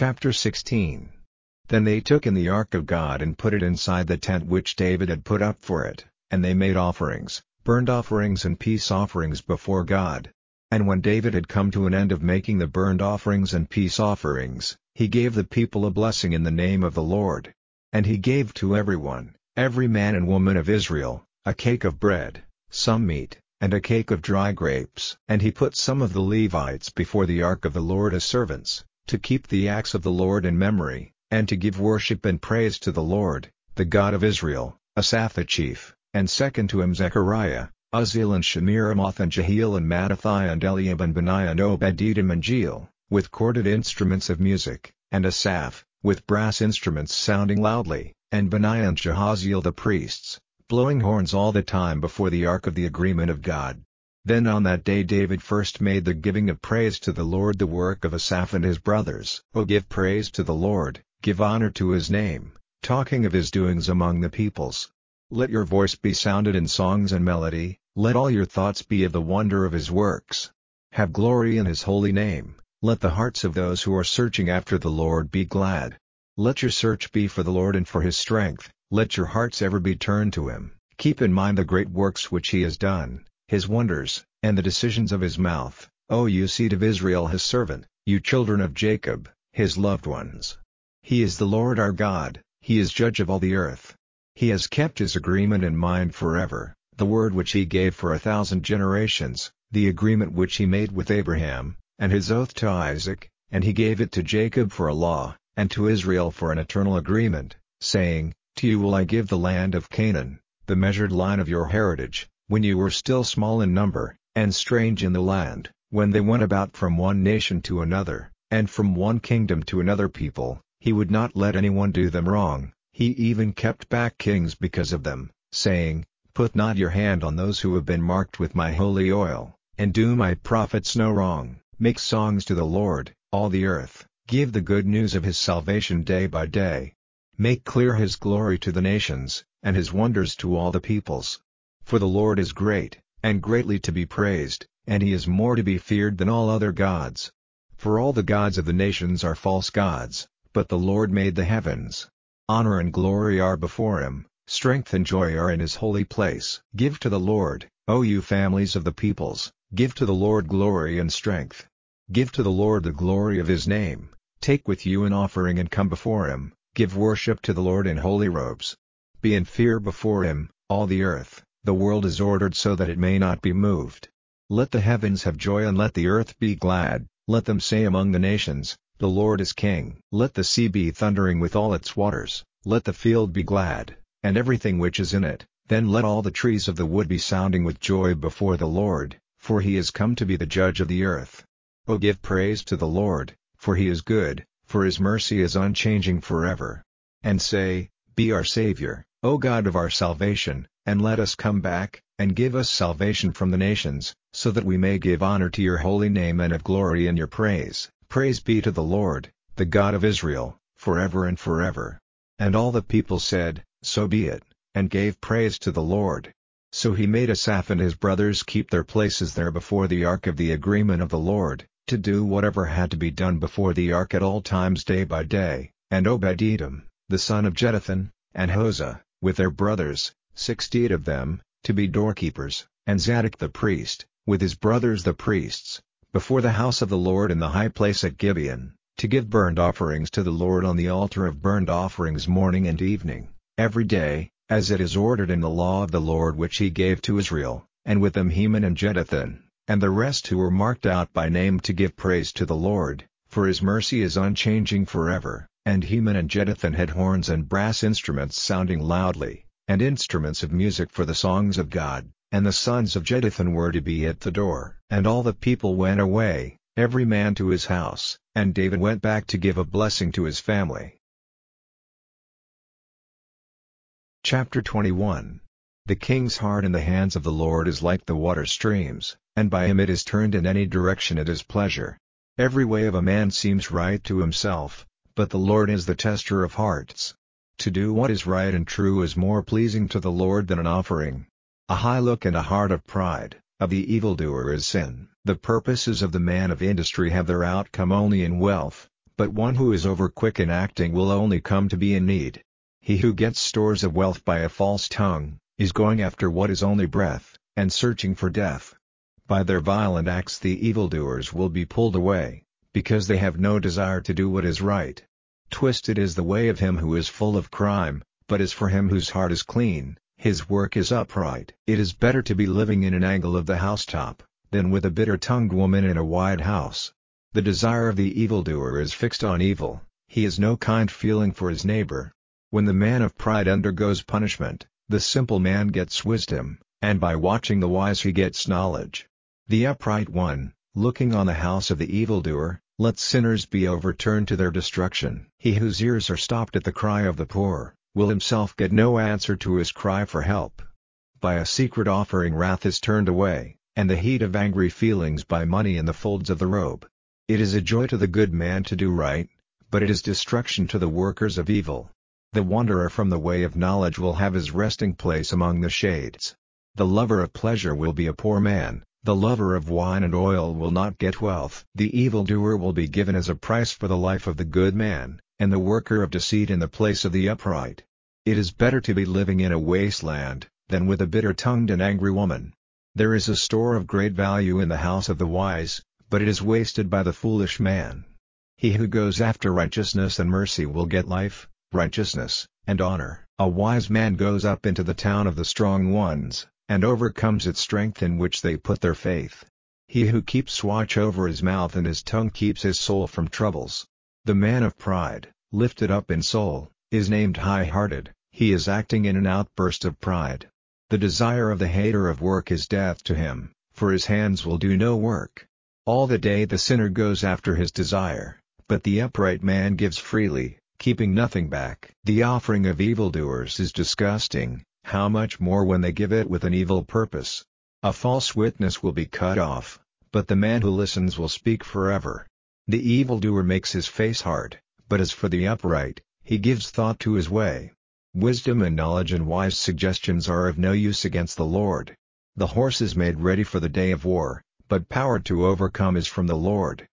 Chapter 16 Then they took in the ark of God and put it inside the tent which David had put up for it, and they made offerings, burnt offerings and peace offerings before God. And when David had come to an end of making the burnt offerings and peace offerings, he gave the people a blessing in the name of the Lord. And he gave to everyone, every man and woman of Israel, a cake of bread, some meat, and a cake of dry grapes. And he put some of the Levites before the ark of the Lord as servants, to keep the acts of the Lord in memory, and to give worship and praise to the Lord, the God of Israel, Asaph the chief, and second to him Zechariah, Uzziel and Shemiramoth and Jehiel and Mattithiah and Eliab and Benaiah and Obed-Edom and Jeiel, with corded instruments of music, and Asaph, with brass instruments sounding loudly, and Benaiah and Jahaziel the priests, blowing horns all the time before the ark of the agreement of God. Then on that day David first made the giving of praise to the Lord the work of Asaph and his brothers. O give praise to the Lord, give honor to his name, talking of his doings among the peoples. Let your voice be sounded in songs and melody, let all your thoughts be of the wonder of his works. Have glory in his holy name, let the hearts of those who are searching after the Lord be glad. Let your search be for the Lord and for his strength, let your hearts ever be turned to him. Keep in mind the great works which he has done, his wonders, and the decisions of his mouth, O you seed of Israel his servant, you children of Jacob, his loved ones. He is the Lord our God, he is judge of all the earth. He has kept his agreement in mind forever, the word which he gave for a thousand generations, the agreement which he made with Abraham, and his oath to Isaac, and he gave it to Jacob for a law, and to Israel for an eternal agreement, saying, To you will I give the land of Canaan, the measured line of your heritage, when you were still small in number, and strange in the land, when they went about from one nation to another, and from one kingdom to another people, he would not let anyone do them wrong, he even kept back kings because of them, saying, Put not your hand on those who have been marked with my holy oil, and do my prophets no wrong. Make songs to the Lord, all the earth, give the good news of his salvation day by day. Make clear his glory to the nations, and his wonders to all the peoples. For the Lord is great, and greatly to be praised, and he is more to be feared than all other gods. For all the gods of the nations are false gods, but the Lord made the heavens. Honor and glory are before him, strength and joy are in his holy place. Give to the Lord, O you families of the peoples, give to the Lord glory and strength. Give to the Lord the glory of his name, take with you an offering and come before him, give worship to the Lord in holy robes. Be in fear before him, all the earth, the world is ordered so that it may not be moved. Let the heavens have joy and let the earth be glad, let them say among the nations, the Lord is King. Let the sea be thundering with all its waters, let the field be glad, and everything which is in it, then let all the trees of the wood be sounding with joy before the Lord, for he is come to be the judge of the earth. O give praise to the Lord, for he is good, for his mercy is unchanging forever. And say, Be our Savior, O God of our salvation, and let us come back, and give us salvation from the nations, so that we may give honor to your holy name and of glory in your praise. Praise be to the Lord, the God of Israel, forever and forever. And all the people said, So be it, and gave praise to the Lord. So he made Asaph and his brothers keep their places there before the ark of the agreement of the Lord, to do whatever had to be done before the ark at all times day by day, and Obed-Edom, the son of Jeduthun, and Hosah, with their brothers, sixty-eight of them, to be doorkeepers, and Zadok the priest, with his brothers the priests, before the house of the Lord in the high place at Gibeon, to give burnt offerings to the Lord on the altar of burnt offerings morning and evening, every day, as it is ordered in the law of the Lord which he gave to Israel, and with them Heman and Jeduthun, and the rest who were marked out by name to give praise to the Lord, for his mercy is unchanging forever. And Heman and Jeduthun had horns and brass instruments sounding loudly, and instruments of music for the songs of God. And the sons of Jeduthun were to be at the door. And all the people went away, every man to his house, and David went back to give a blessing to his family. Chapter 21 The king's heart in the hands of the Lord is like the water streams, and by him it is turned in any direction at his pleasure. Every way of a man seems right to himself, but the Lord is the tester of hearts. To do what is right and true is more pleasing to the Lord than an offering. A high look and a heart of pride, of the evildoer is sin. The purposes of the man of industry have their outcome only in wealth, but one who is over quick in acting will only come to be in need. He who gets stores of wealth by a false tongue, is going after what is only breath, and searching for death. By their violent acts the evildoers will be pulled away, because they have no desire to do what is right. Twisted is the way of him who is full of crime, but as for him whose heart is clean, his work is upright. It is better to be living in an angle of the housetop, than with a bitter-tongued woman in a wide house. The desire of the evildoer is fixed on evil, he has no kind feeling for his neighbor. When the man of pride undergoes punishment, the simple man gets wisdom, and by watching the wise he gets knowledge. The upright one, looking on the house of the evildoer, lets sinners be overturned to their destruction. He whose ears are stopped at the cry of the poor, will himself get no answer to his cry for help. By a secret offering wrath is turned away, and the heat of angry feelings by money in the folds of the robe. It is a joy to the good man to do right, but it is destruction to the workers of evil. The wanderer from the way of knowledge will have his resting place among the shades. The lover of pleasure will be a poor man, the lover of wine and oil will not get wealth. The evildoer will be given as a price for the life of the good man, and the worker of deceit in the place of the upright. It is better to be living in a wasteland, than with a bitter-tongued and angry woman. There is a store of great value in the house of the wise, but it is wasted by the foolish man. He who goes after righteousness and mercy will get life, righteousness, and honor. A wise man goes up into the town of the strong ones, and overcomes its strength in which they put their faith. He who keeps watch over his mouth and his tongue keeps his soul from troubles. The man of pride, lifted up in soul, is named high-hearted, he is acting in an outburst of pride. The desire of the hater of work is death to him, for his hands will do no work. All the day the sinner goes after his desire, but the upright man gives freely, keeping nothing back. The offering of evildoers is disgusting, how much more when they give it with an evil purpose. A false witness will be cut off, but the man who listens will speak forever. The evildoer makes his face hard, but as for the upright, he gives thought to his way. Wisdom and knowledge and wise suggestions are of no use against the Lord. The horse is made ready for the day of war, but power to overcome is from the Lord.